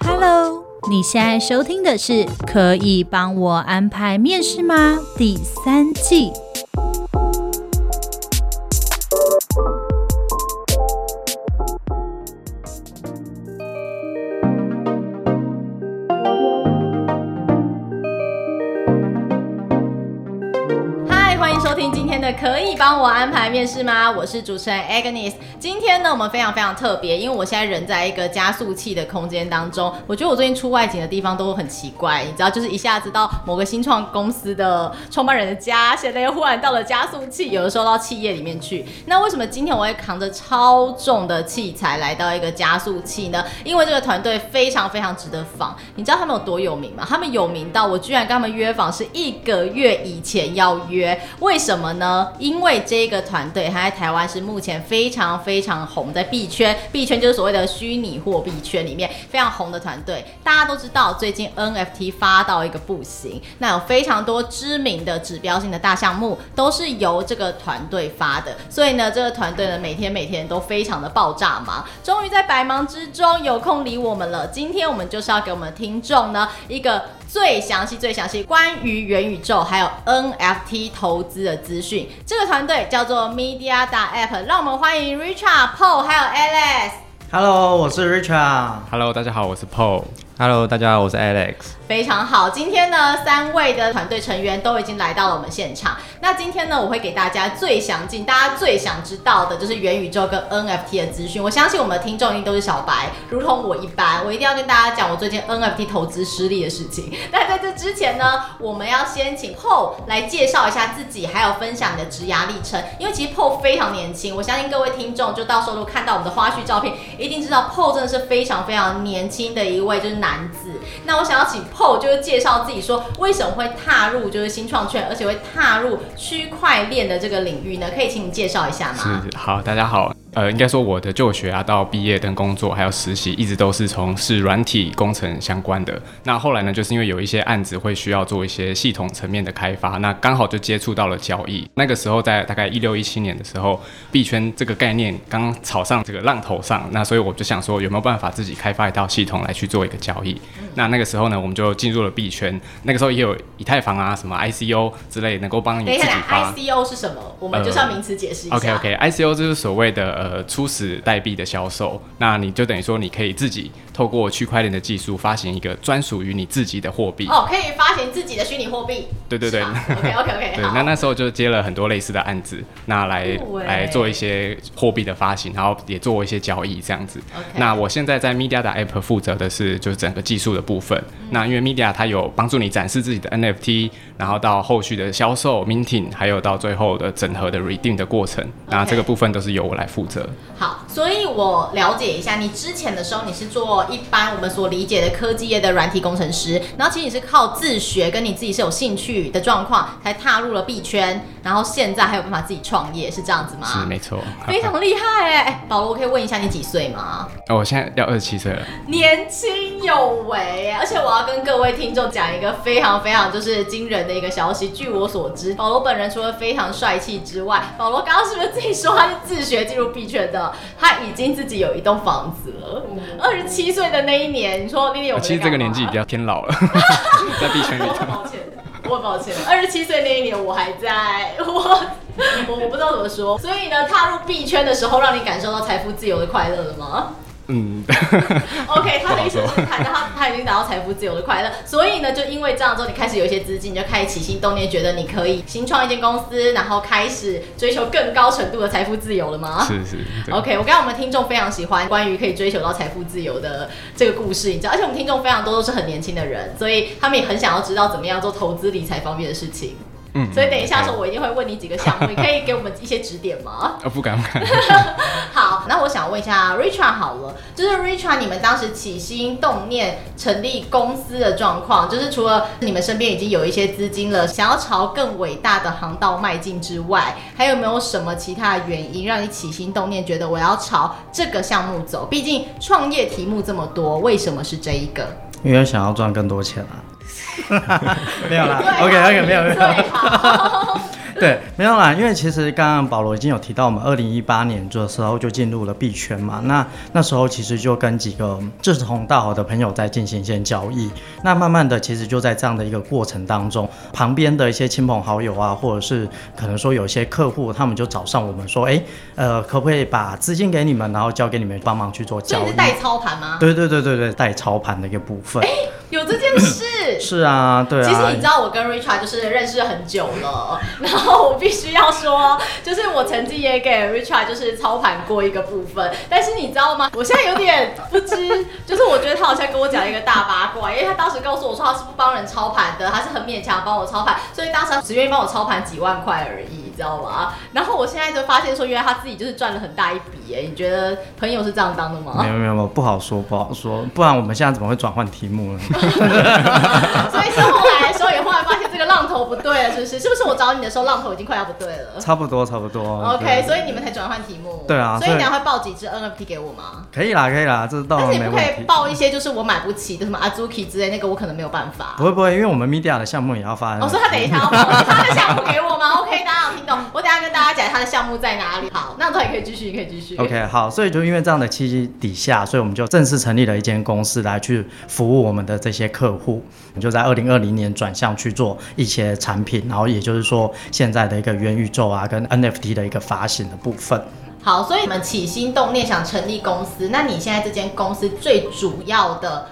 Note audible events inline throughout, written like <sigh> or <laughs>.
Hello，你现在收听的是《可以帮我安排面试吗》第三季。帮我安排面试吗？我是主持人 Agnes。今天呢，我们非常非常特别，因为我现在人在一个加速器的空间当中。我觉得我最近出外景的地方都很奇怪，你知道，就是一下子到某个新创公司的创办人的家，现在又忽然到了加速器，有的时候到企业里面去。那为什么今天我会扛着超重的器材来到一个加速器呢？因为这个团队非常非常值得访。你知道他们有多有名吗？他们有名到我居然跟他们约访是一个月以前要约，为什么呢？因为为这个团队，他在台湾是目前非常非常红，在币圈，币圈就是所谓的虚拟货币圈里面非常红的团队。大家都知道，最近 NFT 发到一个不行，那有非常多知名的指标性的大项目都是由这个团队发的，所以呢，这个团队呢每天每天都非常的爆炸忙，终于在百忙之中有空理我们了。今天我们就是要给我们听众呢一个。最详细、最详细关于元宇宙还有 NFT 投资的资讯，这个团队叫做 Media App，让我们欢迎 Richard、Paul 还有 Alex。Hello，我是 Richard。Hello，大家好，我是 Paul。Hello，大家好，我是 Alex。非常好，今天呢，三位的团队成员都已经来到了我们现场。那今天呢，我会给大家最详尽、大家最想知道的，就是元宇宙跟 NFT 的资讯。我相信我们的听众一定都是小白，如同我一般，我一定要跟大家讲我最近 NFT 投资失利的事情。那在这之前呢，我们要先请 PO 来介绍一下自己，还有分享你的职涯历程。因为其实 PO 非常年轻，我相信各位听众就到时候都看到我们的花絮照片，一定知道 PO 真的是非常非常年轻的一位，就是男子。那我想要请后就是介绍自己，说为什么会踏入就是新创圈，而且会踏入区块链的这个领域呢？可以请你介绍一下吗？是，好，大家好。呃，应该说我的就学啊，到毕业跟工作还有实习，一直都是从事软体工程相关的。那后来呢，就是因为有一些案子会需要做一些系统层面的开发，那刚好就接触到了交易。那个时候在大概一六一七年的时候，币圈这个概念刚炒上这个浪头上，那所以我就想说有没有办法自己开发一套系统来去做一个交易。那那个时候呢，我们就进入了币圈。那个时候也有以太坊啊，什么 ICO 之类，能够帮你自己发。ICO 是什么？我们就是要名词解释一下。呃、OK OK，ICO 就是所谓的呃呃初始代币的销售，那你就等于说你可以自己透过区块链的技术发行一个专属于你自己的货币哦，可以发行自己的虚拟货币。对对对，OK OK OK。对，那那时候就接了很多类似的案子，那来来做一些货币的发行，然后也做一些交易这样子。那我现在在 Media 的 App 负责的是就是整个技术的部分。嗯、那因为 Media 它有帮助你展示自己的 NFT，然后到后续的销售、Minting，还有到最后的整合的 Redeem 的过程，那这个部分都是由我来负责。好。所以，我了解一下，你之前的时候，你是做一般我们所理解的科技业的软体工程师，然后其实你是靠自学，跟你自己是有兴趣的状况，才踏入了币圈，然后现在还有办法自己创业，是这样子吗？是，没错。非常厉害哎、欸！保罗，我可以问一下你几岁吗？哦，我现在要二十七岁了。年轻有为，而且我要跟各位听众讲一个非常非常就是惊人的一个消息。据我所知，保罗本人除了非常帅气之外，保罗刚刚是不是自己说他是自学进入币圈的？他已经自己有一栋房子了。二十七岁的那一年，你说丽丽有啊？其实这个年纪比较偏老了，<laughs> 在币圈里头。抱歉，我抱歉。二十七岁那一年，我还在，我我 <laughs> 我不知道怎么说。所以呢，踏入币圈的时候，让你感受到财富自由的快乐了吗？嗯，OK，他的意思是他他他已经达到财富自由的快乐，所以呢，就因为这样之后，你开始有一些资金，你就开始起心动念，觉得你可以新创一间公司，然后开始追求更高程度的财富自由了吗？是是。OK，我刚刚我们听众非常喜欢关于可以追求到财富自由的这个故事，你知道，而且我们听众非常多都是很年轻的人，所以他们也很想要知道怎么样做投资理财方面的事情。嗯，所以等一下的时候，我一定会问你几个项目，你可以给我们一些指点吗？<laughs> 啊，不敢不敢。<laughs> 好，那我想问一下 Richard 好了，就是 Richard，你们当时起心动念成立公司的状况，就是除了你们身边已经有一些资金了，想要朝更伟大的航道迈进之外，还有没有什么其他的原因让你起心动念，觉得我要朝这个项目走？毕竟创业题目这么多，为什么是这一个？因为想要赚更多钱啊。<laughs> 没有啦，OK OK，没有没有。<laughs> 对，没有啦，因为其实刚刚保罗已经有提到，我们二零一八年的时候就进入了币圈嘛。那那时候其实就跟几个志同道合的朋友在进行一些交易。那慢慢的，其实就在这样的一个过程当中，旁边的一些亲朋好友啊，或者是可能说有些客户，他们就找上我们说，哎，呃，可不可以把资金给你们，然后交给你们帮忙去做交易？这是代操盘吗？对对对对对，代操盘的一个部分。哎，有这件事？是啊，对啊。其实你知道，我跟 Richard 就是认识很久了，<laughs> 然后我必须要说，就是我曾经也给 Richard 就是操盘过一个部分，但是你知道吗？我现在有点不知，就是我觉得他好像跟我讲一个大八卦，因为他当时告诉我说他是不帮人操盘的，他是很勉强帮我操盘，所以当时他只愿意帮我操盘几万块而已。知道吗？然后我现在就发现说，原来他自己就是赚了很大一笔哎！你觉得朋友是这样当的吗？没有没有没有，不好说不好说，不然我们现在怎么会转换题目呢？<laughs> 所以是后来的时候也后来发现这个浪头不对了，是不是？是不是我找你的时候浪头已经快要不对了？差不多差不多。OK，所以你们才转换题目。对啊。所以你要会报几只 NFT 给我吗？可以啦可以啦，这倒没问题。但是你不可以报一些就是我买不起的什么 Azuki 之类，那个我可能没有办法。不会不会，因为我们 Media 的项目也要发。我说他等一下要报 <laughs> 他的项目给我吗？OK，大家有听懂？我等下跟大家。讲他的项目在哪里？好，那他也可以继续，可以继续。OK，好，所以就因为这样的契机底下，所以我们就正式成立了一间公司来去服务我们的这些客户。就在二零二零年转向去做一些产品，然后也就是说现在的一个元宇宙啊，跟 NFT 的一个发行的部分。好，所以你们起心动念想成立公司，那你现在这间公司最主要的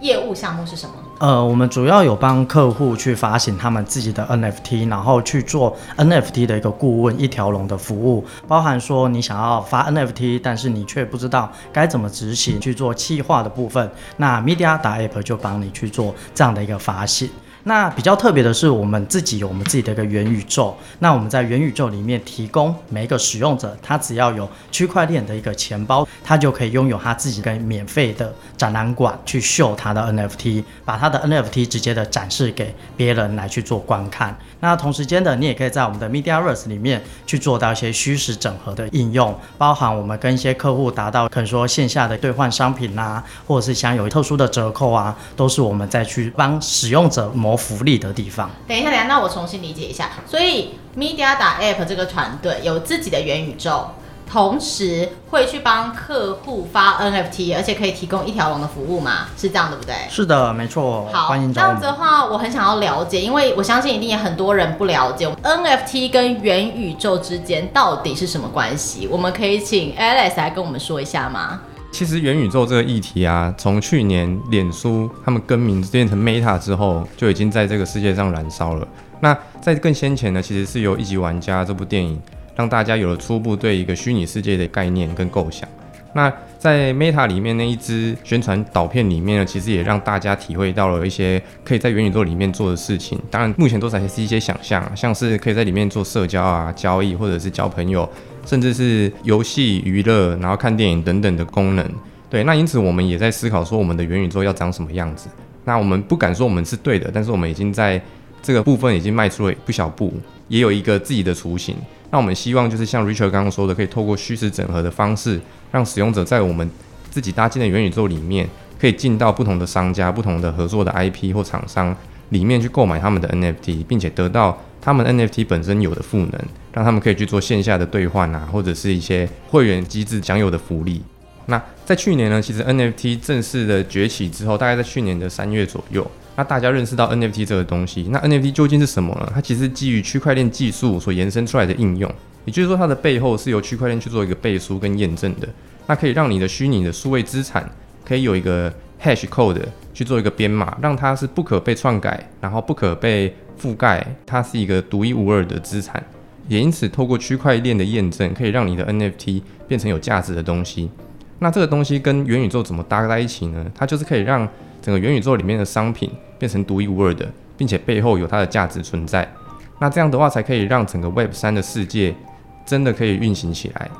业务项目是什么？呃，我们主要有帮客户去发行他们自己的 NFT，然后去做 NFT 的一个顾问一条龙的服务，包含说你想要发 NFT，但是你却不知道该怎么执行去做企划的部分，那 Media.App 就帮你去做这样的一个发行。那比较特别的是，我们自己有我们自己的一个元宇宙。那我们在元宇宙里面提供每一个使用者，他只要有区块链的一个钱包，他就可以拥有他自己的免费的展览馆去秀他的 NFT，把他的 NFT 直接的展示给别人来去做观看。那同时间的，你也可以在我们的 Mediaverse 里面去做到一些虚实整合的应用，包含我们跟一些客户达到可能说线下的兑换商品啊，或者是享有特殊的折扣啊，都是我们在去帮使用者谋福利的地方。等一下，等一下，那我重新理解一下。所以 Media.App 这个团队有自己的元宇宙，同时会去帮客户发 NFT，而且可以提供一条龙的服务嘛？是这样对不对？是的，没错。好，欢迎这样子的话，我很想要了解，因为我相信一定也很多人不了解 NFT 跟元宇宙之间到底是什么关系。我们可以请 Alex 来跟我们说一下吗？其实元宇宙这个议题啊，从去年脸书他们更名变成 Meta 之后，就已经在这个世界上燃烧了。那在更先前呢，其实是由一级玩家这部电影让大家有了初步对一个虚拟世界的概念跟构想。那在 Meta 里面那一支宣传导片里面呢，其实也让大家体会到了一些可以在元宇宙里面做的事情。当然，目前都还是一些想象，像是可以在里面做社交啊、交易，或者是交朋友。甚至是游戏娱乐，然后看电影等等的功能，对，那因此我们也在思考说，我们的元宇宙要长什么样子。那我们不敢说我们是对的，但是我们已经在这个部分已经迈出了不小步，也有一个自己的雏形。那我们希望就是像 Richard 刚刚说的，可以透过虚实整合的方式，让使用者在我们自己搭建的元宇宙里面，可以进到不同的商家、不同的合作的 IP 或厂商里面去购买他们的 NFT，并且得到他们 NFT 本身有的赋能。让他们可以去做线下的兑换啊，或者是一些会员机制享有的福利。那在去年呢，其实 NFT 正式的崛起之后，大概在去年的三月左右，那大家认识到 NFT 这个东西。那 NFT 究竟是什么呢？它其实基于区块链技术所延伸出来的应用，也就是说，它的背后是由区块链去做一个背书跟验证的。那可以让你的虚拟的数位资产可以有一个 hash code 去做一个编码，让它是不可被篡改，然后不可被覆盖，它是一个独一无二的资产。也因此，透过区块链的验证，可以让你的 NFT 变成有价值的东西。那这个东西跟元宇宙怎么搭在一起呢？它就是可以让整个元宇宙里面的商品变成独一无二的，并且背后有它的价值存在。那这样的话，才可以让整个 Web 三的世界真的可以运行起来。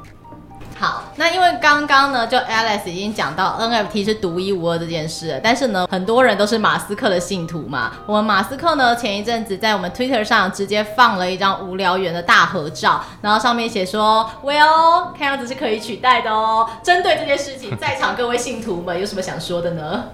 好，那因为刚刚呢，就 Alex 已经讲到 NFT 是独一无二这件事，但是呢，很多人都是马斯克的信徒嘛。我们马斯克呢，前一阵子在我们 Twitter 上直接放了一张无聊猿的大合照，然后上面写说：“Well，看样子是可以取代的哦。”针对这件事情，在场各位信徒们有什么想说的呢？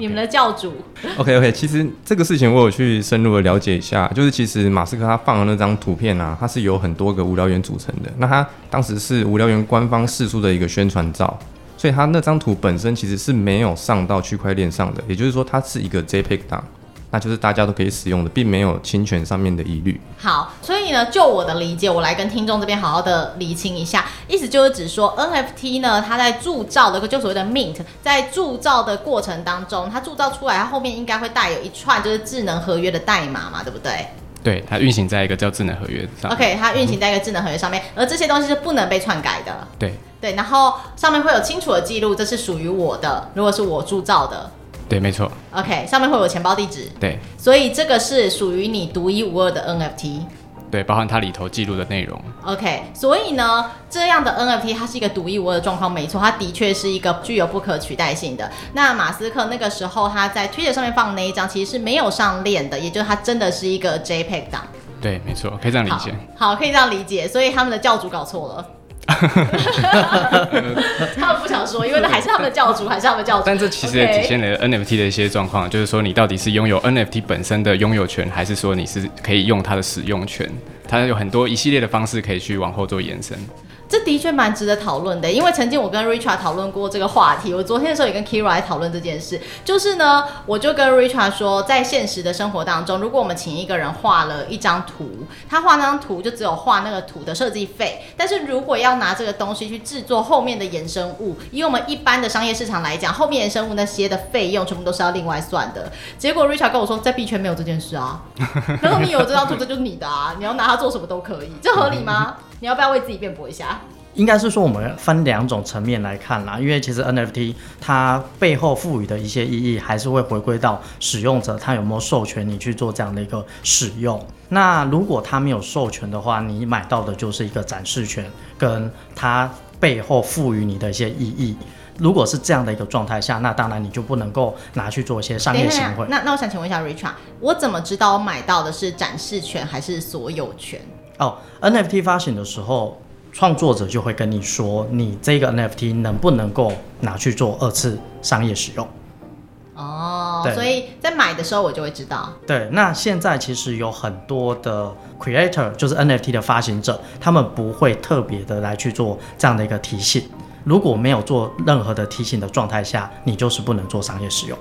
你们的教主。OK OK，其实这个事情我有去深入的了解一下，就是其实马斯克他放的那张图片啊，它是由很多个无聊猿组成的。那他当时是无聊猿官方释出的一个宣传照，所以他那张图本身其实是没有上到区块链上的，也就是说它是一个 JPEG 档。那就是大家都可以使用的，并没有侵权上面的疑虑。好，所以呢，就我的理解，我来跟听众这边好好的理清一下，意思就是指说 NFT 呢，它在铸造的就所谓的 mint，在铸造的过程当中，它铸造出来，它后面应该会带有一串就是智能合约的代码嘛，对不对？对，它运行在一个叫智能合约上。OK，它运行在一个智能合约上面，而这些东西是不能被篡改的。对对，然后上面会有清楚的记录，这是属于我的，如果是我铸造的。对，没错。OK，上面会有钱包地址。对，所以这个是属于你独一无二的 NFT。对，包含它里头记录的内容。OK，所以呢，这样的 NFT 它是一个独一无二的状况，没错，它的确是一个具有不可取代性的。那马斯克那个时候他在 Twitter 上面放的那一张，其实是没有上链的，也就是它真的是一个 JPEG 档。对，没错，可以这样理解。好，好，可以这样理解。所以他们的教主搞错了。<laughs> 他们不想说，因为那还是他们的教主，还是他们教主。但这其实也体现了 NFT 的一些状况，就是说你到底是拥有 NFT 本身的拥有权，还是说你是可以用它的使用权？它有很多一系列的方式可以去往后做延伸。这的确蛮值得讨论的，因为曾经我跟 Richard 讨论过这个话题。我昨天的时候也跟 Kira 来讨论这件事，就是呢，我就跟 Richard 说，在现实的生活当中，如果我们请一个人画了一张图，他画那张图就只有画那个图的设计费，但是如果要拿这个东西去制作后面的衍生物，以我们一般的商业市场来讲，后面衍生物那些的费用全部都是要另外算的。结果 Richard 跟我说，在币圈没有这件事啊，然后你有这张图，这就是你的啊，你要拿它做什么都可以，这合理吗？你要不要为自己辩驳一下？应该是说，我们分两种层面来看啦，因为其实 NFT 它背后赋予的一些意义，还是会回归到使用者他有没有授权你去做这样的一个使用。那如果他没有授权的话，你买到的就是一个展示权，跟它背后赋予你的一些意义。如果是这样的一个状态下，那当然你就不能够拿去做一些商业行为。那那我想请问一下 Richard，我怎么知道我买到的是展示权还是所有权？哦，NFT 发行的时候。创作者就会跟你说，你这个 NFT 能不能够拿去做二次商业使用？哦，所以在买的时候我就会知道。对，那现在其实有很多的 creator，就是 NFT 的发行者，他们不会特别的来去做这样的一个提醒。如果没有做任何的提醒的状态下，你就是不能做商业使用。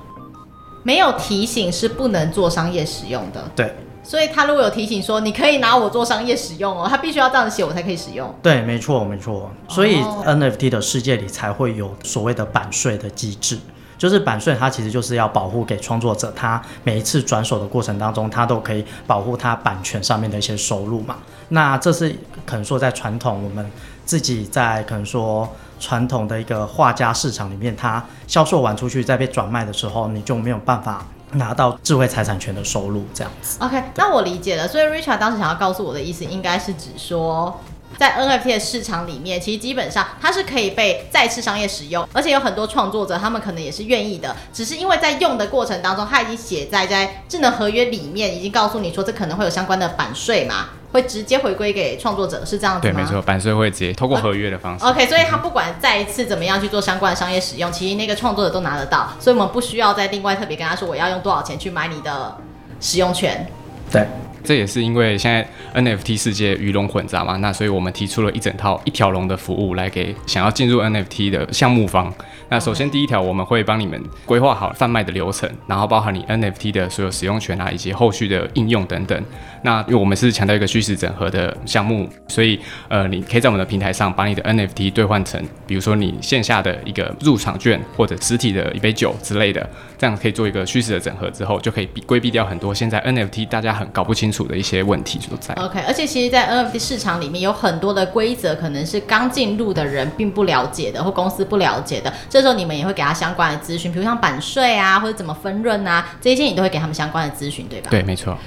没有提醒是不能做商业使用的。对。所以他如果有提醒说，你可以拿我做商业使用哦，他必须要这样写我才可以使用。对，没错没错。所以 NFT 的世界里才会有所谓的版税的机制，就是版税它其实就是要保护给创作者，他每一次转手的过程当中，他都可以保护他版权上面的一些收入嘛。那这是可能说在传统我们自己在可能说传统的一个画家市场里面，它销售完出去再被转卖的时候，你就没有办法。拿到智慧财产权的收入这样子。OK，那我理解了。所以 Richard 当时想要告诉我的意思，应该是指说，在 NFT 的市场里面，其实基本上它是可以被再次商业使用，而且有很多创作者，他们可能也是愿意的。只是因为在用的过程当中，他已经写在在智能合约里面，已经告诉你说，这可能会有相关的版税嘛。会直接回归给创作者，是这样子吗？对，没错，版税会直接透过合约的方式。OK，所以他不管再一次怎么样去做相关的商业使用，其实那个创作者都拿得到，所以我们不需要再另外特别跟他说我要用多少钱去买你的使用权。对。这也是因为现在 NFT 世界鱼龙混杂嘛，那所以我们提出了一整套一条龙的服务来给想要进入 NFT 的项目方。那首先第一条，我们会帮你们规划好贩卖的流程，然后包含你 NFT 的所有使用权啊，以及后续的应用等等。那因为我们是强调一个虚实整合的项目，所以呃，你可以在我们的平台上把你的 NFT 兑换成，比如说你线下的一个入场券或者实体的一杯酒之类的，这样可以做一个虚实的整合之后，就可以规避掉很多现在 NFT 大家很搞不清楚的一些问题所在。OK，而且其实，在 NFT 市场里面有很多的规则，可能是刚进入的人并不了解的，或公司不了解的。这时候你们也会给他相关的咨询，比如像版税啊，或者怎么分润啊，这些你都会给他们相关的咨询，对吧？对，没错。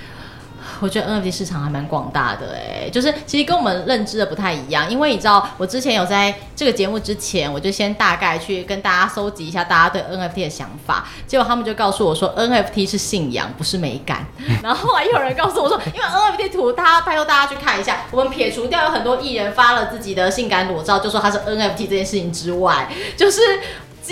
我觉得 NFT 市场还蛮广大的哎、欸，就是其实跟我们认知的不太一样，因为你知道，我之前有在这个节目之前，我就先大概去跟大家搜集一下大家对 NFT 的想法，结果他们就告诉我说 NFT 是信仰，不是美感。<laughs> 然后后来又有人告诉我说，因为 NFT 图，他拜托大家去看一下，我们撇除掉有很多艺人发了自己的性感裸照，就说他是 NFT 这件事情之外，就是。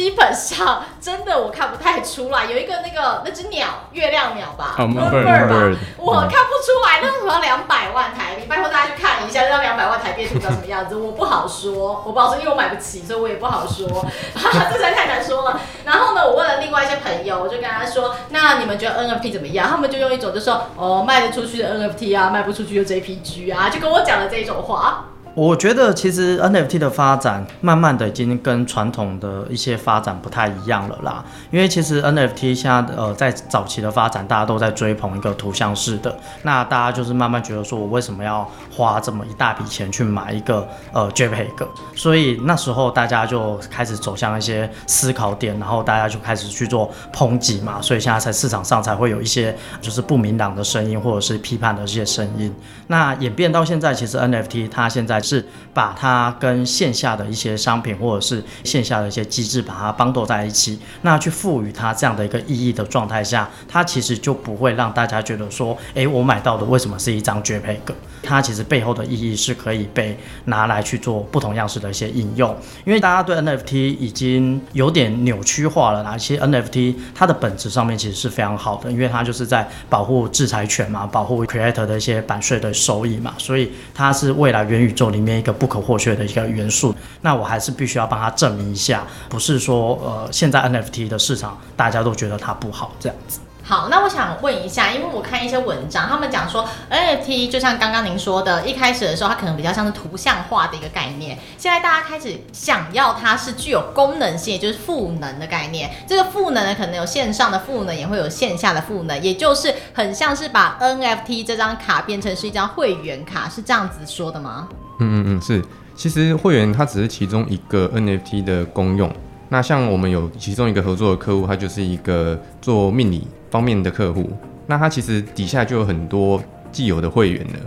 基本上真的我看不太出来，有一个那个那只鸟，月亮鸟吧，bird、oh, 吧，我看不出来，那什么两百万台币，拜托大家去看一下，那两百万台币图长什么样子，我不好说，我不好说，因为我买不起，所以我也不好说，<laughs> 这实在太难说了。然后呢，我问了另外一些朋友，我就跟他说，那你们觉得 NFT 怎么样？他们就用一种就说，哦，卖得出去的 NFT 啊，卖不出去的 JPG 啊，就跟我讲了这种话。我觉得其实 NFT 的发展，慢慢的已经跟传统的一些发展不太一样了啦。因为其实 NFT 现在呃在早期的发展，大家都在追捧一个图像式的，那大家就是慢慢觉得说，我为什么要花这么一大笔钱去买一个呃 JPEG？所以那时候大家就开始走向一些思考点，然后大家就开始去做抨击嘛。所以现在在市场上才会有一些就是不明朗的声音，或者是批判的一些声音。那演变到现在，其实 NFT 它现在是把它跟线下的一些商品或者是线下的一些机制把它绑斗在一起，那去赋予它这样的一个意义的状态下，它其实就不会让大家觉得说，哎，我买到的为什么是一张 JPEG？它其实背后的意义是可以被拿来去做不同样式的一些应用，因为大家对 NFT 已经有点扭曲化了啦。其实 NFT 它的本质上面其实是非常好的，因为它就是在保护制财权嘛，保护 creator 的一些版税的收益嘛，所以它是未来元宇宙里面一个不可或缺的一个元素。那我还是必须要帮他证明一下，不是说呃现在 NFT 的市场大家都觉得它不好这样子。好，那我想问一下，因为我看一些文章，他们讲说 NFT 就像刚刚您说的，一开始的时候它可能比较像是图像化的一个概念，现在大家开始想要它是具有功能性，也就是赋能的概念。这个赋能呢，可能有线上的赋能，也会有线下的赋能，也就是很像是把 NFT 这张卡变成是一张会员卡，是这样子说的吗？嗯嗯嗯，是。其实会员它只是其中一个 NFT 的功用。那像我们有其中一个合作的客户，他就是一个做命理。方面的客户，那他其实底下就有很多既有的会员了，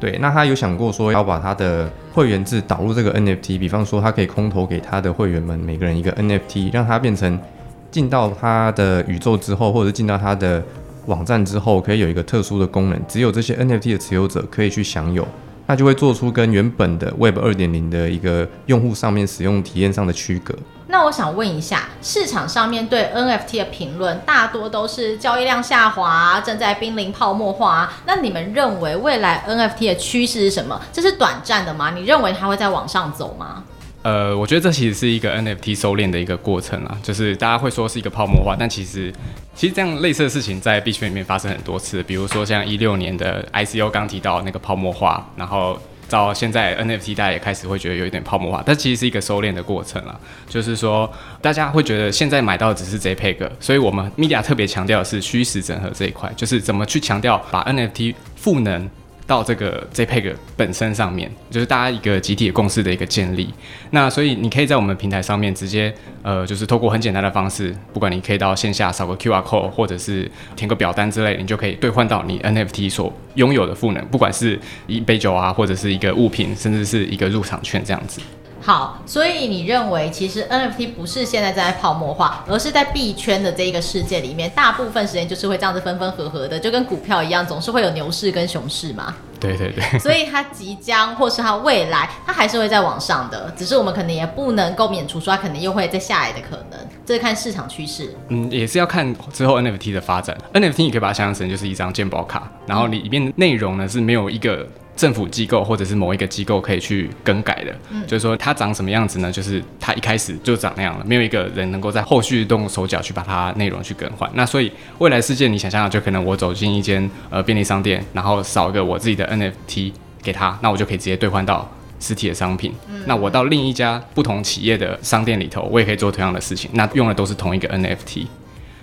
对，那他有想过说要把他的会员制导入这个 NFT，比方说他可以空投给他的会员们每个人一个 NFT，让他变成进到他的宇宙之后，或者是进到他的网站之后，可以有一个特殊的功能，只有这些 NFT 的持有者可以去享有，那就会做出跟原本的 Web 二点零的一个用户上面使用体验上的区隔。那我想问一下，市场上面对 NFT 的评论大多都是交易量下滑，正在濒临泡沫化。那你们认为未来 NFT 的趋势是什么？这是短暂的吗？你认为它会再往上走吗？呃，我觉得这其实是一个 NFT 收敛的一个过程啊，就是大家会说是一个泡沫化，但其实其实这样类似的事情在币圈里面发生很多次，比如说像一六年的 ICO 刚提到那个泡沫化，然后。到现在 NFT 大家也开始会觉得有一点泡沫化，但其实是一个收敛的过程了。就是说，大家会觉得现在买到的只是 JPEG，所以我们 Media 特别强调的是虚实整合这一块，就是怎么去强调把 NFT 赋能。到这个 JPEG 本身上面，就是大家一个集体共识的一个建立。那所以你可以在我们平台上面直接，呃，就是透过很简单的方式，不管你可以到线下扫个 QR code，或者是填个表单之类，你就可以兑换到你 NFT 所拥有的赋能，不管是一杯酒啊，或者是一个物品，甚至是一个入场券这样子。好，所以你认为其实 NFT 不是现在在泡沫化，而是在币圈的这一个世界里面，大部分时间就是会这样子分分合合的，就跟股票一样，总是会有牛市跟熊市嘛。对对对。所以它即将或是它未来，它还是会在往上的，只是我们可能也不能够免除说它可能又会再下来的可能，这是看市场趋势。嗯，也是要看之后 NFT 的发展。NFT 你可以把它想象成就是一张鉴宝卡，然后里面内容呢是没有一个。政府机构或者是某一个机构可以去更改的，嗯，就是说它长什么样子呢？就是它一开始就长那样了，没有一个人能够在后续动手脚去把它内容去更换。那所以未来世界，你想象就可能我走进一间呃便利商店，然后扫一个我自己的 NFT 给他，那我就可以直接兑换到实体的商品。嗯，那我到另一家不同企业的商店里头，我也可以做同样的事情，那用的都是同一个 NFT。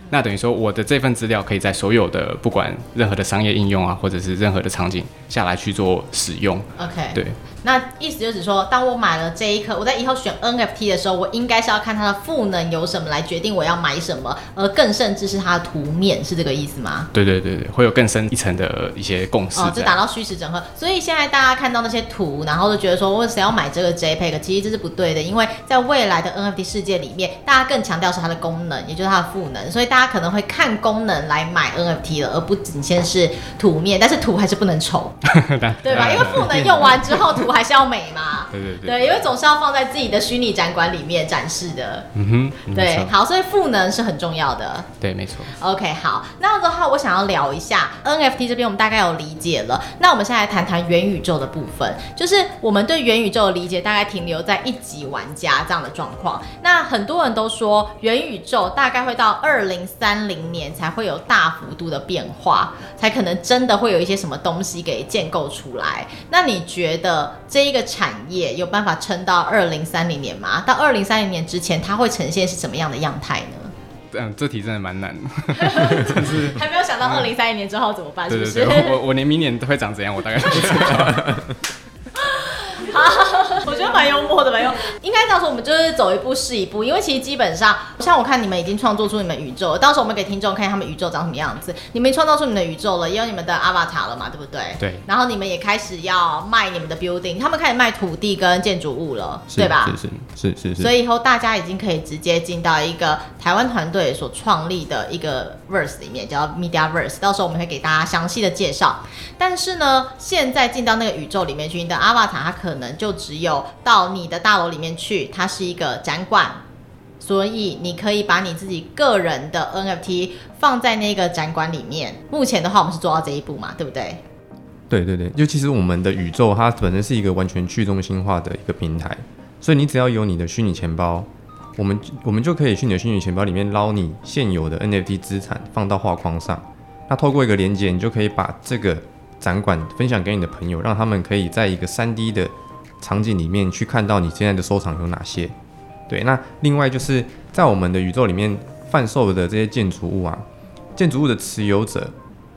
那等于说，我的这份资料可以在所有的不管任何的商业应用啊，或者是任何的场景下来去做使用。OK，对。那意思就是说，当我买了这一颗，我在以后选 NFT 的时候，我应该是要看它的赋能有什么来决定我要买什么，而更甚至是它的图面，是这个意思吗？对对对对，会有更深一层的一些共识。哦，就达到虚实整合。所以现在大家看到那些图，然后就觉得说，我谁要买这个 JPEG？其实这是不对的，因为在未来的 NFT 世界里面，大家更强调是它的功能，也就是它的赋能。所以大家可能会看功能来买 NFT 了，而不仅限是图面。但是图还是不能丑，<laughs> 对吧？因为赋能用完之后，图。还是要美嘛。对对对。对，因为总是要放在自己的虚拟展馆里面展示的。嗯哼。对，好，所以赋能是很重要的。对，没错。OK，好，那的话，我想要聊一下 NFT 这边，我们大概有理解了。那我们现在来谈谈元宇宙的部分，就是我们对元宇宙的理解大概停留在一级玩家这样的状况。那很多人都说元宇宙大概会到二零三零年才会有大幅度的变化，才可能真的会有一些什么东西给建构出来。那你觉得这一个产业有办法撑到二零三零年吗？到二零三零年之前，它会呈现是什么样的样态呢？嗯，这题真的蛮难的，<laughs> 真是还没有想到二零三零年之后怎么办，是不是？对对对，我我连明年都会长怎样，我大概都不知道。<laughs> 蛮幽默的，蛮幽默。应该这样说，我们就是走一步是一步，因为其实基本上，像我看你们已经创作出你们宇宙了，到时候我们给听众看他们宇宙长什么样子。你们创造出你们的宇宙了，也有你们的 avatar 了嘛，对不对？对。然后你们也开始要卖你们的 building，他们开始卖土地跟建筑物了，对吧？是是是是是。所以以后大家已经可以直接进到一个台湾团队所创立的一个 verse 里面，叫 Mediaverse。到时候我们会给大家详细的介绍。但是呢，现在进到那个宇宙里面去，你的 avatar 它可能就只有。到你的大楼里面去，它是一个展馆，所以你可以把你自己个人的 NFT 放在那个展馆里面。目前的话，我们是做到这一步嘛，对不对？对对对，就其实我们的宇宙它本身是一个完全去中心化的一个平台，所以你只要有你的虚拟钱包，我们我们就可以去你的虚拟钱包里面捞你现有的 NFT 资产放到画框上。那透过一个连接，你就可以把这个展馆分享给你的朋友，让他们可以在一个 3D 的场景里面去看到你现在的收藏有哪些？对，那另外就是在我们的宇宙里面贩售的这些建筑物啊，建筑物的持有者，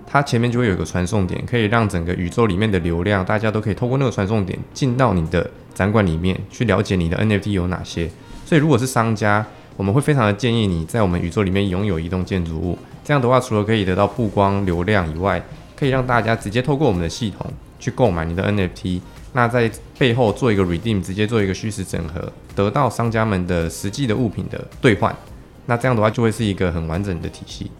它前面就会有一个传送点，可以让整个宇宙里面的流量，大家都可以透过那个传送点进到你的展馆里面去了解你的 NFT 有哪些。所以如果是商家，我们会非常的建议你在我们宇宙里面拥有一栋建筑物，这样的话除了可以得到曝光流量以外，可以让大家直接透过我们的系统去购买你的 NFT。那在背后做一个 redeem，直接做一个虚实整合，得到商家们的实际的物品的兑换，那这样的话就会是一个很完整的体系。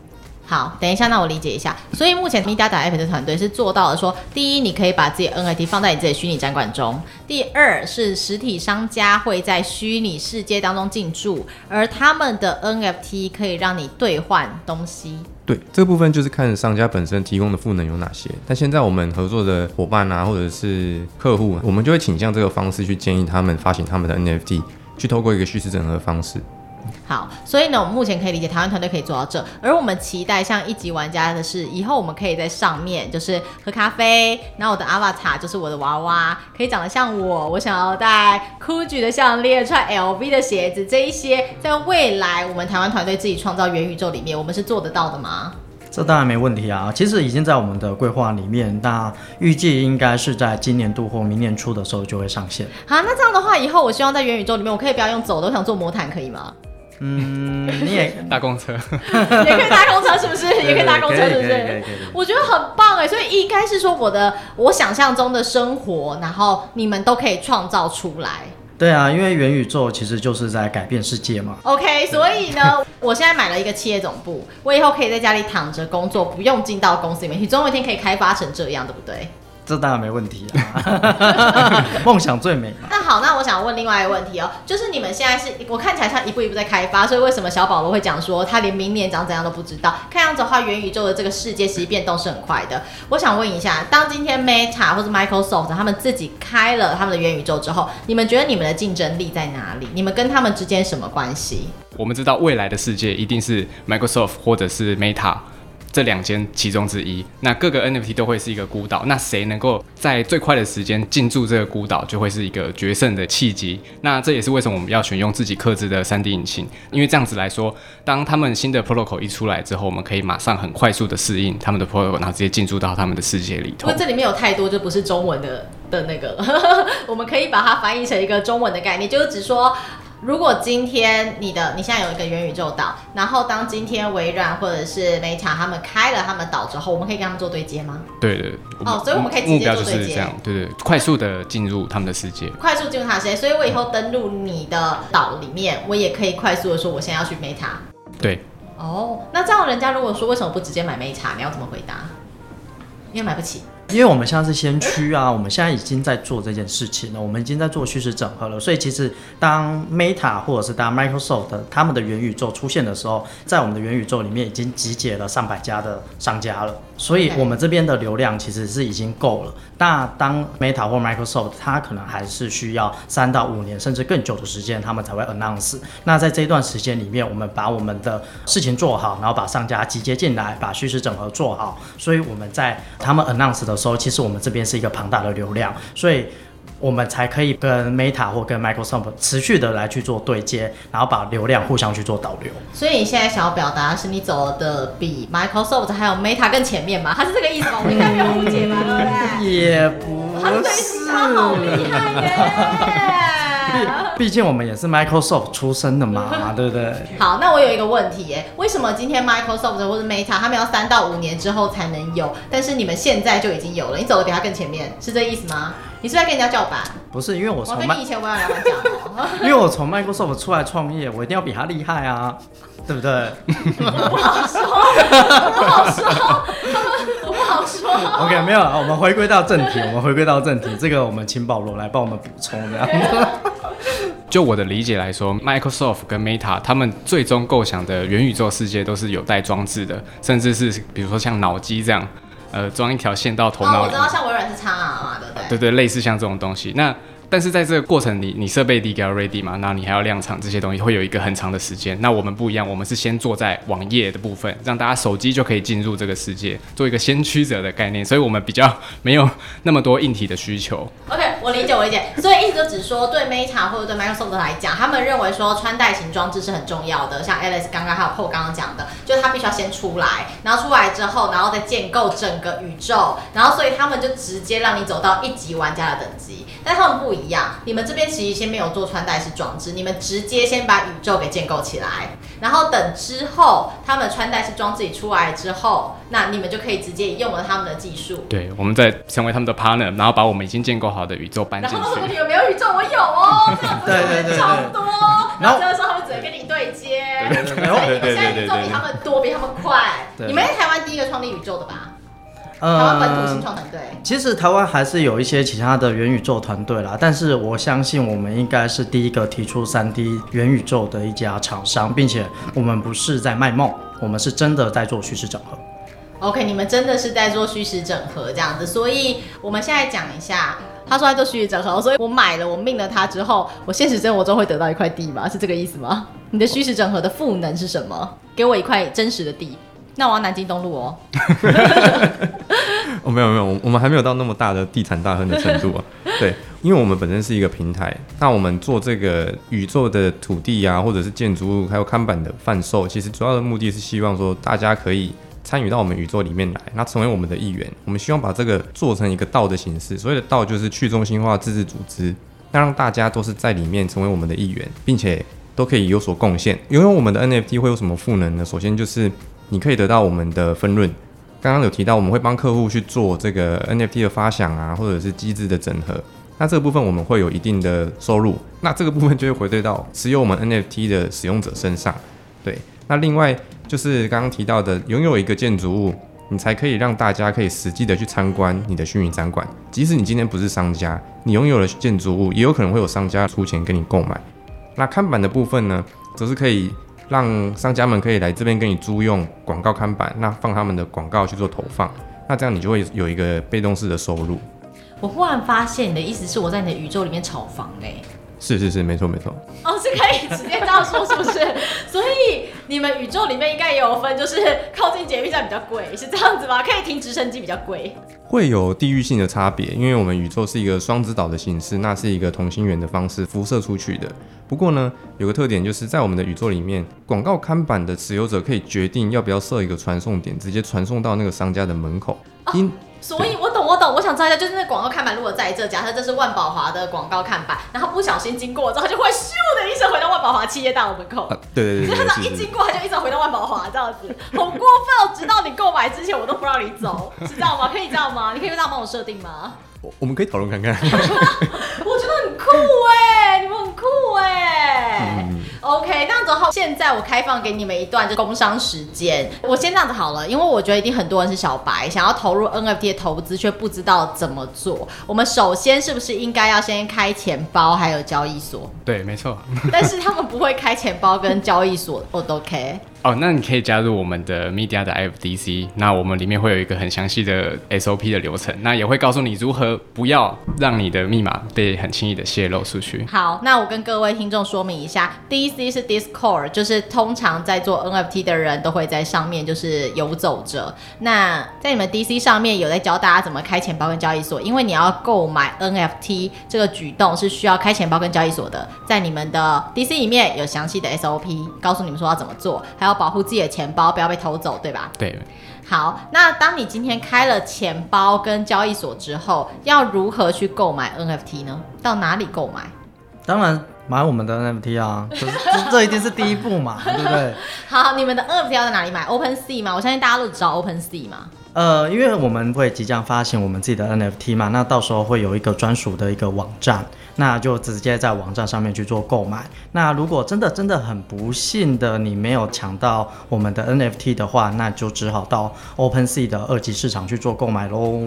好，等一下，那我理解一下。所以目前 MediaApp 的团队是做到了说，第一，你可以把自己 NFT 放在你自己虚拟展馆中；第二，是实体商家会在虚拟世界当中进驻，而他们的 NFT 可以让你兑换东西。对，这部分就是看商家本身提供的赋能有哪些。但现在我们合作的伙伴啊，或者是客户，我们就会倾向这个方式去建议他们发行他们的 NFT，去透过一个虚实整合的方式。好，所以呢，我们目前可以理解台湾团队可以做到这，而我们期待像一级玩家的是，以后我们可以在上面就是喝咖啡，然后我的 avatar 就是我的娃娃，可以长得像我，我想要戴 Gucci 的项链，穿 LV 的鞋子，这一些在未来我们台湾团队自己创造元宇宙里面，我们是做得到的吗？这当然没问题啊，其实已经在我们的规划里面，那预计应该是在今年度或明年初的时候就会上线。好，那这样的话，以后我希望在元宇宙里面，我可以不要用走的，我想做魔毯，可以吗？嗯，你也 <laughs> 搭公车，<laughs> 也可以搭公车，是不是？也可以搭公车，是不是？我觉得很棒哎，所以应该是说我的我想象中的生活，然后你们都可以创造出来。对啊，因为元宇宙其实就是在改变世界嘛。OK，所以呢，我现在买了一个企业总部，我以后可以在家里躺着工作，不用进到公司里面去，总有一天可以开发成这样，对不对？这当然没问题啊，<laughs> 梦想最美嘛。那好，那我想问另外一个问题哦，就是你们现在是我看起来像一步一步在开发，所以为什么小保罗会讲说他连明年长怎样都不知道？看样子的话，元宇宙的这个世界其实变动是很快的。我想问一下，当今天 Meta 或者 Microsoft 他们自己开了他们的元宇宙之后，你们觉得你们的竞争力在哪里？你们跟他们之间什么关系？我们知道未来的世界一定是 Microsoft 或者是 Meta。这两间其中之一，那各个 NFT 都会是一个孤岛，那谁能够在最快的时间进驻这个孤岛，就会是一个决胜的契机。那这也是为什么我们要选用自己克制的 3D 引擎，因为这样子来说，当他们新的 protocol 一出来之后，我们可以马上很快速的适应他们的 protocol，然后直接进驻到他们的世界里头。因为这里面有太多就不是中文的的那个，<laughs> 我们可以把它翻译成一个中文的概念，就是只说。如果今天你的你现在有一个元宇宙岛，然后当今天微软或者是 Meta 他们开了他们岛之后，我们可以跟他们做对接吗？对对。哦，所以我们可以直接做对接。这样，对对，快速的进入他们的世界。快速进入他的世界，所以我以后登录你的岛里面，我也可以快速的说我现在要去 Meta。对。哦，那这样人家如果说为什么不直接买 Meta，你要怎么回答？因为买不起。因为我们现在是先驱啊，我们现在已经在做这件事情了，我们已经在做虚实整合了。所以其实当 Meta 或者是当 Microsoft 他们的元宇宙出现的时候，在我们的元宇宙里面已经集结了上百家的商家了。所以我们这边的流量其实是已经够了。那当 Meta 或 Microsoft 它可能还是需要三到五年甚至更久的时间，他们才会 announce。那在这一段时间里面，我们把我们的事情做好，然后把商家集结进来，把虚实整合做好。所以我们在他们 announce 的时候，其实我们这边是一个庞大的流量，所以我们才可以跟 Meta 或跟 Microsoft 持续的来去做对接，然后把流量互相去做导流。所以你现在想要表达是你走的比 Microsoft 还有 Meta 更前面吗？他是这个意思吗？<laughs> 我应该没有误解吧？对不对？也不是，他好厉害耶！<laughs> 毕竟我们也是 Microsoft 出身的嘛，<laughs> 对不对？好，那我有一个问题耶，为什么今天 Microsoft 或者 Meta 他们要三到五年之后才能有，但是你们现在就已经有了？你走的比他更前面，是这意思吗？你是在跟人家叫板？不是，因为我从我跟你以前我要聊完讲，<laughs> 因为我从 Microsoft 出来创业，我一定要比他厉害啊，对不对？不好说，不好说，不好说。OK，没有了，我们回归到正题，<laughs> 我们回归到正题，这个我们请保罗来帮我们补充这样子。<laughs> 就我的理解来说，Microsoft 跟 Meta 他们最终构想的元宇宙世界都是有带装置的，甚至是比如说像脑机这样，呃，装一条线到头脑里。哦，我知道，像微软是 XR 嘛，对不对？对对，类似像这种东西。那但是在这个过程里，你设备第一个要 ready 嘛，那你还要量产这些东西，会有一个很长的时间。那我们不一样，我们是先做在网页的部分，让大家手机就可以进入这个世界，做一个先驱者的概念，所以我们比较没有那么多硬体的需求。OK，我理解，我理解。所以意思就只说，对 Meta 或者对 Microsoft 来讲，他们认为说穿戴型装置是很重要的。像 Alice 刚刚还有 Paul 刚刚讲的，就是它必须要先出来，然后出来之后，然后再建构整个宇宙，然后所以他们就直接让你走到一级玩家的等级。但他们不一样，你们这边其实先没有做穿戴式装置，你们直接先把宇宙给建构起来，然后等之后他们穿戴式装置一出来之后，那你们就可以直接用了他们的技术。对，我们在成为他们的 partner，然后把我们已经建构好的宇宙搬进去。然后你们有没有宇宙？我有哦，<laughs> 这样子人超多。然后这个时候他们只能跟你对接。对对对对对对。现在宇宙比他们多，比他们快。你们是台湾第一个创立宇宙的吧？台湾本土新创团队，其实台湾还是有一些其他的元宇宙团队啦，但是我相信我们应该是第一个提出三 D 元宇宙的一家厂商，并且我们不是在卖梦，我们是真的在做叙事整合。OK，你们真的是在做虚实整合这样子，所以我们现在讲一下，他说他做虚实整合，所以我买了，我命了他之后，我现实生活中会得到一块地吗？是这个意思吗？你的虚实整合的赋能是什么？给我一块真实的地。那我要南京东路哦。<laughs> 哦，没有没有，我们还没有到那么大的地产大亨的程度啊。对，因为我们本身是一个平台，那我们做这个宇宙的土地啊，或者是建筑物，还有看板的贩售，其实主要的目的是希望说大家可以参与到我们宇宙里面来，那成为我们的一员。我们希望把这个做成一个道的形式，所谓的道就是去中心化自治组织，那让大家都是在里面成为我们的一员，并且都可以有所贡献。拥有我们的 NFT 会有什么赋能呢？首先就是。你可以得到我们的分润。刚刚有提到，我们会帮客户去做这个 NFT 的发想啊，或者是机制的整合。那这个部分我们会有一定的收入。那这个部分就会回归到持有我们 NFT 的使用者身上。对。那另外就是刚刚提到的，拥有一个建筑物，你才可以让大家可以实际的去参观你的虚拟展馆。即使你今天不是商家，你拥有了建筑物，也有可能会有商家出钱跟你购买。那看板的部分呢，则是可以。让商家们可以来这边跟你租用广告看板，那放他们的广告去做投放，那这样你就会有一个被动式的收入。我忽然发现你的意思是我在你的宇宙里面炒房嘞？是是是，没错没错。哦，是可以直接这样说，是不是？<laughs> 所以你们宇宙里面应该也有分，就是靠近捷运站比较贵，是这样子吗？可以停直升机比较贵。会有地域性的差别，因为我们宇宙是一个双子岛的形式，那是一个同心圆的方式辐射出去的。不过呢，有个特点就是在我们的宇宙里面，广告看板的持有者可以决定要不要设一个传送点，直接传送到那个商家的门口。因、哦所以，我懂，我懂，我想知道一下，就是那广告看板，如果在这，假设这是万宝华的广告看板，然后不小心经过之后，他就会咻的一声回到万宝华企业大楼门口。啊、对对对，他一经过，他就一直回到万宝华这样子，好过分哦！直到你购买之前，我都不让你走，知道吗？可以这样吗？你可以这样帮我设定吗？我我们可以讨论看看。<laughs> 我觉得很酷哎，你们很酷哎。嗯 OK，那子后现在我开放给你们一段就工商时间。我先这样子好了，因为我觉得一定很多人是小白，想要投入 NFT 的投资却不知道怎么做。我们首先是不是应该要先开钱包，还有交易所？对，没错。<laughs> 但是他们不会开钱包跟交易所，我都 OK。哦，那你可以加入我们的 Media 的 FDC，那我们里面会有一个很详细的 SOP 的流程，那也会告诉你如何不要让你的密码被很轻易的泄露出去。好，那我跟各位听众说明一下，DC 是 Discord，就是通常在做 NFT 的人都会在上面就是游走着。那在你们 DC 上面有在教大家怎么开钱包跟交易所，因为你要购买 NFT 这个举动是需要开钱包跟交易所的，在你们的 DC 里面有详细的 SOP，告诉你们说要怎么做，还要保护自己的钱包不要被偷走，对吧？对。好，那当你今天开了钱包跟交易所之后，要如何去购买 NFT 呢？到哪里购买？当然买我们的 NFT 啊，这这一定是第一步嘛，对不对？<laughs> 好，你们的 NFT 要在哪里买？OpenSea 吗？我相信大家都知道 OpenSea 嘛。呃，因为我们会即将发行我们自己的 NFT 嘛，那到时候会有一个专属的一个网站，那就直接在网站上面去做购买。那如果真的真的很不幸的你没有抢到我们的 NFT 的话，那就只好到 OpenSea 的二级市场去做购买喽。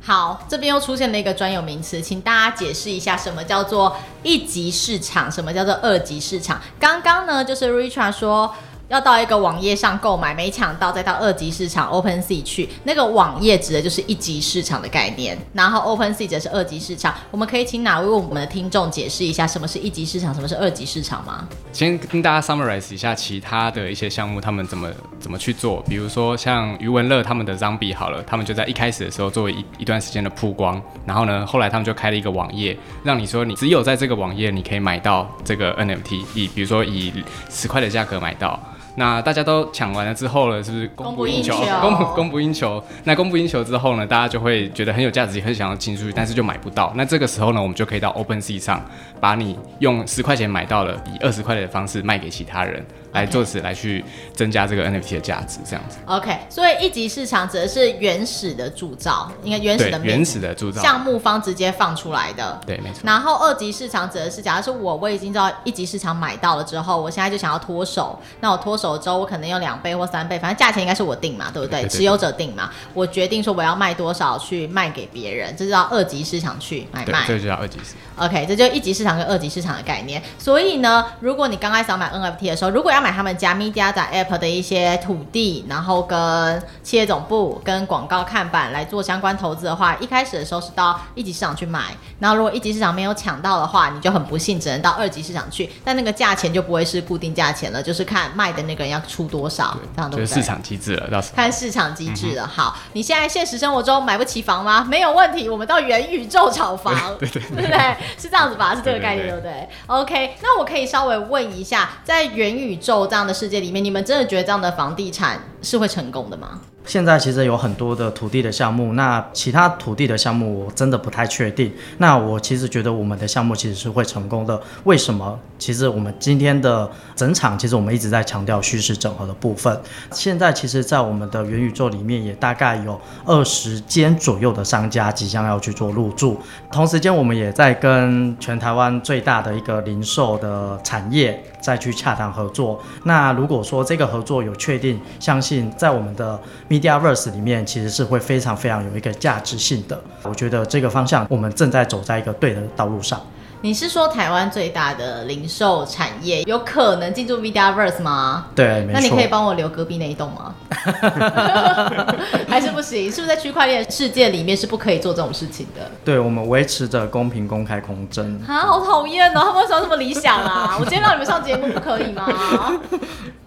好，这边又出现了一个专有名词，请大家解释一下什么叫做一级市场，什么叫做二级市场。刚刚呢，就是 Richard 说。要到一个网页上购买，没抢到再到二级市场 OpenSea 去。那个网页指的就是一级市场的概念，然后 OpenSea 则是二级市场。我们可以请哪位为我们的听众解释一下什么是一级市场，什么是二级市场吗？先跟大家 summarize 一下其他的一些项目，他们怎么怎么去做。比如说像余文乐他们的 Zombie 好了，他们就在一开始的时候作为一一段时间的曝光，然后呢，后来他们就开了一个网页，让你说你只有在这个网页你可以买到这个 NFT，以比如说以十块的价格买到。那大家都抢完了之后呢，是不是供不应求？供不 <laughs> 供不应求。那供不应求之后呢，大家就会觉得很有价值，也很想要进出去，但是就买不到。那这个时候呢，我们就可以到 OpenSea 上，把你用十块钱买到了，以二十块的方式卖给其他人。来做此来去增加这个 NFT 的价值，这样子。OK，所以一级市场指的是原始的铸造，应该原始的原始的铸造项目方直接放出来的。对，没错。然后二级市场指的是，假如说我我已经知道一级市场买到了之后，我现在就想要脱手，那我脱手之后，我可能用两倍或三倍，反正价钱应该是我定嘛，对不对？对对对，持有者定嘛，我决定说我要卖多少去卖给别人，这就叫二级市场去买卖。对，这就叫二级市场。OK，这就一级市场跟二级市场的概念。所以呢，如果你刚开始要买 NFT 的时候，如果要买他们家 Media 的 App 的一些土地，然后跟企业总部、跟广告看板来做相关投资的话，一开始的时候是到一级市场去买。然后如果一级市场没有抢到的话，你就很不幸只能到二级市场去，但那个价钱就不会是固定价钱了，就是看卖的那个人要出多少，这样对不对？就是市场机制了，到时候看市场机制了。好，你现在现实生活中买不起房吗？没有问题，我们到元宇宙炒房，<laughs> 对对对，对不对？是这样子吧？是这个概念，对不对，对，对，对？OK，那我可以稍微问一下，在元宇宙这样的世界里面，你们真的觉得这样的房地产是会成功的吗？现在其实有很多的土地的项目，那其他土地的项目我真的不太确定。那我其实觉得我们的项目其实是会成功的。为什么？其实我们今天的整场，其实我们一直在强调虚实整合的部分。现在其实，在我们的元宇宙里面，也大概有二十间左右的商家即将要去做入驻。同时间，我们也在跟全台湾最大的一个零售的产业再去洽谈合作。那如果说这个合作有确定，相信在我们的 Mediaverse 里面其实是会非常非常有一个价值性的，我觉得这个方向我们正在走在一个对的道路上。你是说台湾最大的零售产业有可能进驻 Mediaverse 吗？对。那你可以帮我留隔壁那一栋吗？<laughs> 还是不行？是不是在区块链世界里面是不可以做这种事情的？对，我们维持着公平、公开、公正。啊，好讨厌哦！他们为什么这么理想啊？我今天让你们上节目不可以吗？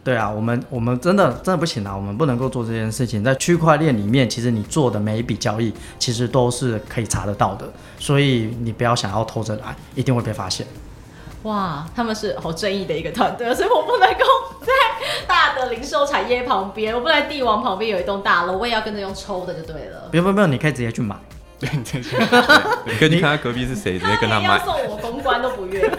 对啊，我们我们真的真的不行啊，我们不能够做这件事情。在区块链里面，其实你做的每一笔交易，其实都是可以查得到的，所以你不要想要偷着来，一定会被发现。哇，他们是好正义的一个团队，所以我不能够在大的零售产业旁边，我不能在帝王旁边有一栋大楼，我也要跟着用抽的就对了。不用不用，你可以直接去买。对，你看他隔壁是谁，直接跟他买。要送我公关都不愿意。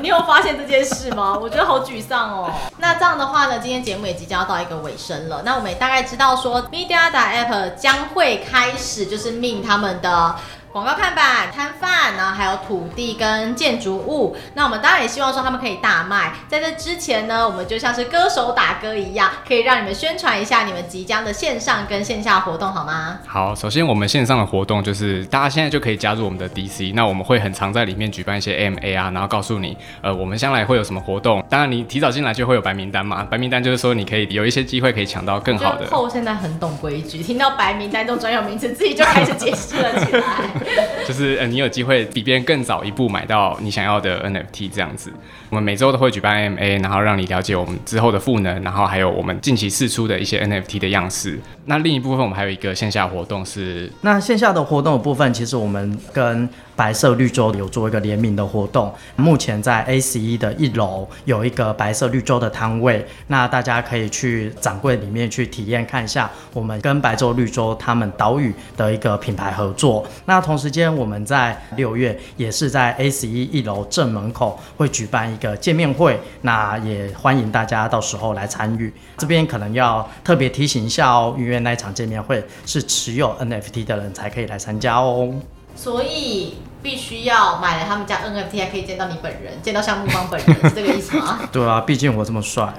你有发现这件事吗？我觉得好沮丧哦。那这样的话呢，今天节目也即将要到一个尾声了。那我们也大概知道说，Media App 将会开始就是 mint 他们的广告看板、摊贩，然后还有土地跟建筑物。那我们当然也希望说他们可以大卖。在这之前呢，我们就像是歌手打歌一样，可以让你们宣传一下你们即将的线上跟线下活动，好吗？好，首先我们线上的活动就是大家现在就可以加入我们的 DC，那我们会很常在里面举办一些 AMA 啊，然后告诉你，呃，我们将来会有什么活动。当然你提早进来就会有白名单嘛，白名单就是说你可以有一些机会可以抢到更好的。后现在很懂规矩，听到白名单这种专有名词，自己就开始解释了起来。<laughs> 就是呃，你有机会比别人更早一步买到你想要的 NFT 这样子。我们每周都会举办 MA，然后让你了解我们之后的赋能，然后还有我们近期试出的一些 NFT 的样式。那另一部分我们还有一个线下活动是，那线下的活动的部分，其实我们跟白色绿洲有做一个联名的活动。目前在 ACE 的一楼有一个白色绿洲的摊位，那大家可以去展柜里面去体验看一下我们跟白洲绿洲他们岛屿的一个品牌合作。那同时间我们在六月也是在 ACE 一楼正门口会举办一个见面会，那也欢迎大家到时候来参与。这边可能要特别提醒一下哦，因为那场见面会是持有 NFT 的人才可以来参加哦。所以必须要买了他们家 NFT 还可以见到你本人，见到项目方本人，<laughs> 是这个意思吗？对啊，毕竟我这么帅。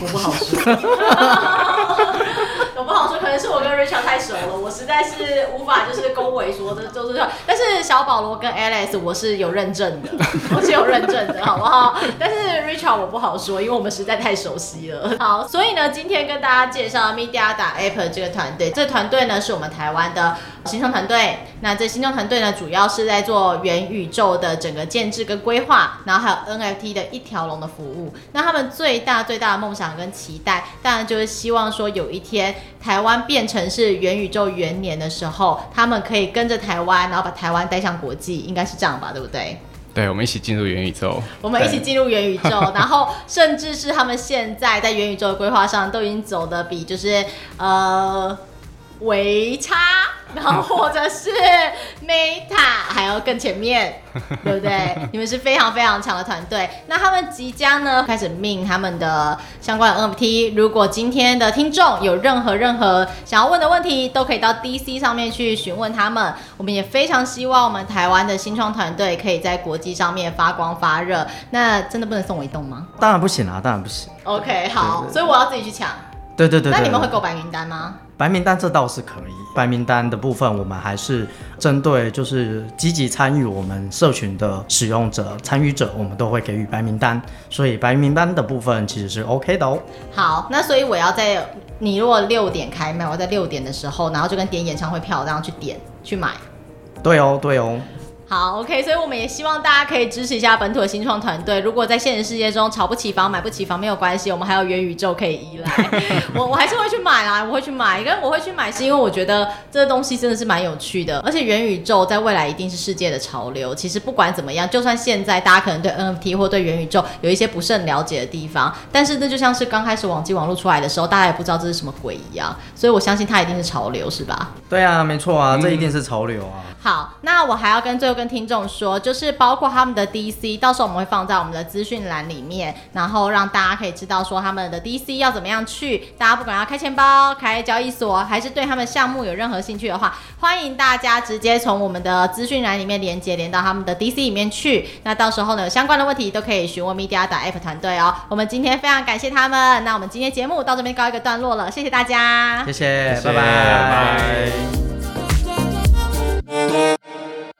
我不好说。<laughs> 可能是我跟 Richard 太熟了，我实在是无法就是恭维说的，就是但是小保罗跟 Alex 我是有认证的，<laughs> 我是有认证的，好不好？但是 Richard 我不好说，因为我们实在太熟悉了。好，所以呢，今天跟大家介绍 Mediada.app 这个团队，这个团队呢是我们台湾的新创团队。那这新创团队呢，主要是在做元宇宙的整个建制跟规划，然后还有 NFT 的一条龙的服务。那他们最大最大的梦想跟期待，当然就是希望说有一天。台湾变成是元宇宙元年的时候，他们可以跟着台湾，然后把台湾带向国际，应该是这样吧，对不对？对，我们一起进入元宇宙。我们一起进入元宇宙，然后甚至是他们现在在元宇宙的规划上，都已经走得比就是呃。维差，然后或者是 Meta <laughs> 还要更前面，对不对？<laughs> 你们是非常非常强的团队。那他们即将呢开始 mint 他们的相关的 NFT。如果今天的听众有任何任何想要问的问题，都可以到 DC 上面去询问他们。我们也非常希望我们台湾的新创团队可以在国际上面发光发热。那真的不能送我一栋吗？当然不行啊，当然不行。OK，好，所以我要自己去抢。对对对，对，那你们会购白名单吗？白名单这倒是可以。白名单的部分，我们还是针对就是积极参与我们社群的使用者、参与者，我们都会给予白名单。所以白名单的部分其实是 OK 的哦。好，那所以我要在你如果六点开卖，我在六点的时候，然后就跟点演唱会票这样去点去买。对哦，对哦。好，OK，所以我们也希望大家可以支持一下本土的新创团队。如果在现实世界中炒不起房、买不起房没有关系，我们还有元宇宙可以依赖。<laughs> 我我还是会去买啦，我会去买。因为我会去买是因为我觉得这个东西真的是蛮有趣的，而且元宇宙在未来一定是世界的潮流。其实不管怎么样，就算现在大家可能对 <laughs> NFT 或对元宇宙有一些不是很了解的地方，但是那就像是刚开始网际网络出来的时候，大家也不知道这是什么鬼一样。所以我相信它一定是潮流，是吧？对啊，没错啊，这一定是潮流啊。嗯、好，那我还要跟最后跟听众说。就是包括他们的 DC，到时候我们会放在我们的资讯栏里面，然后让大家可以知道说他们的 DC 要怎么样去。大家不管要开钱包、开交易所，还是对他们项目有任何兴趣的话，欢迎大家直接从我们的资讯栏里面连接连到他们的 DC 里面去。那到时候呢，有相关的问题都可以询问 Mediada.app 团队哦。我们今天非常感谢他们，那我们今天节目到这边告一个段落了，谢谢大家，谢谢拜拜。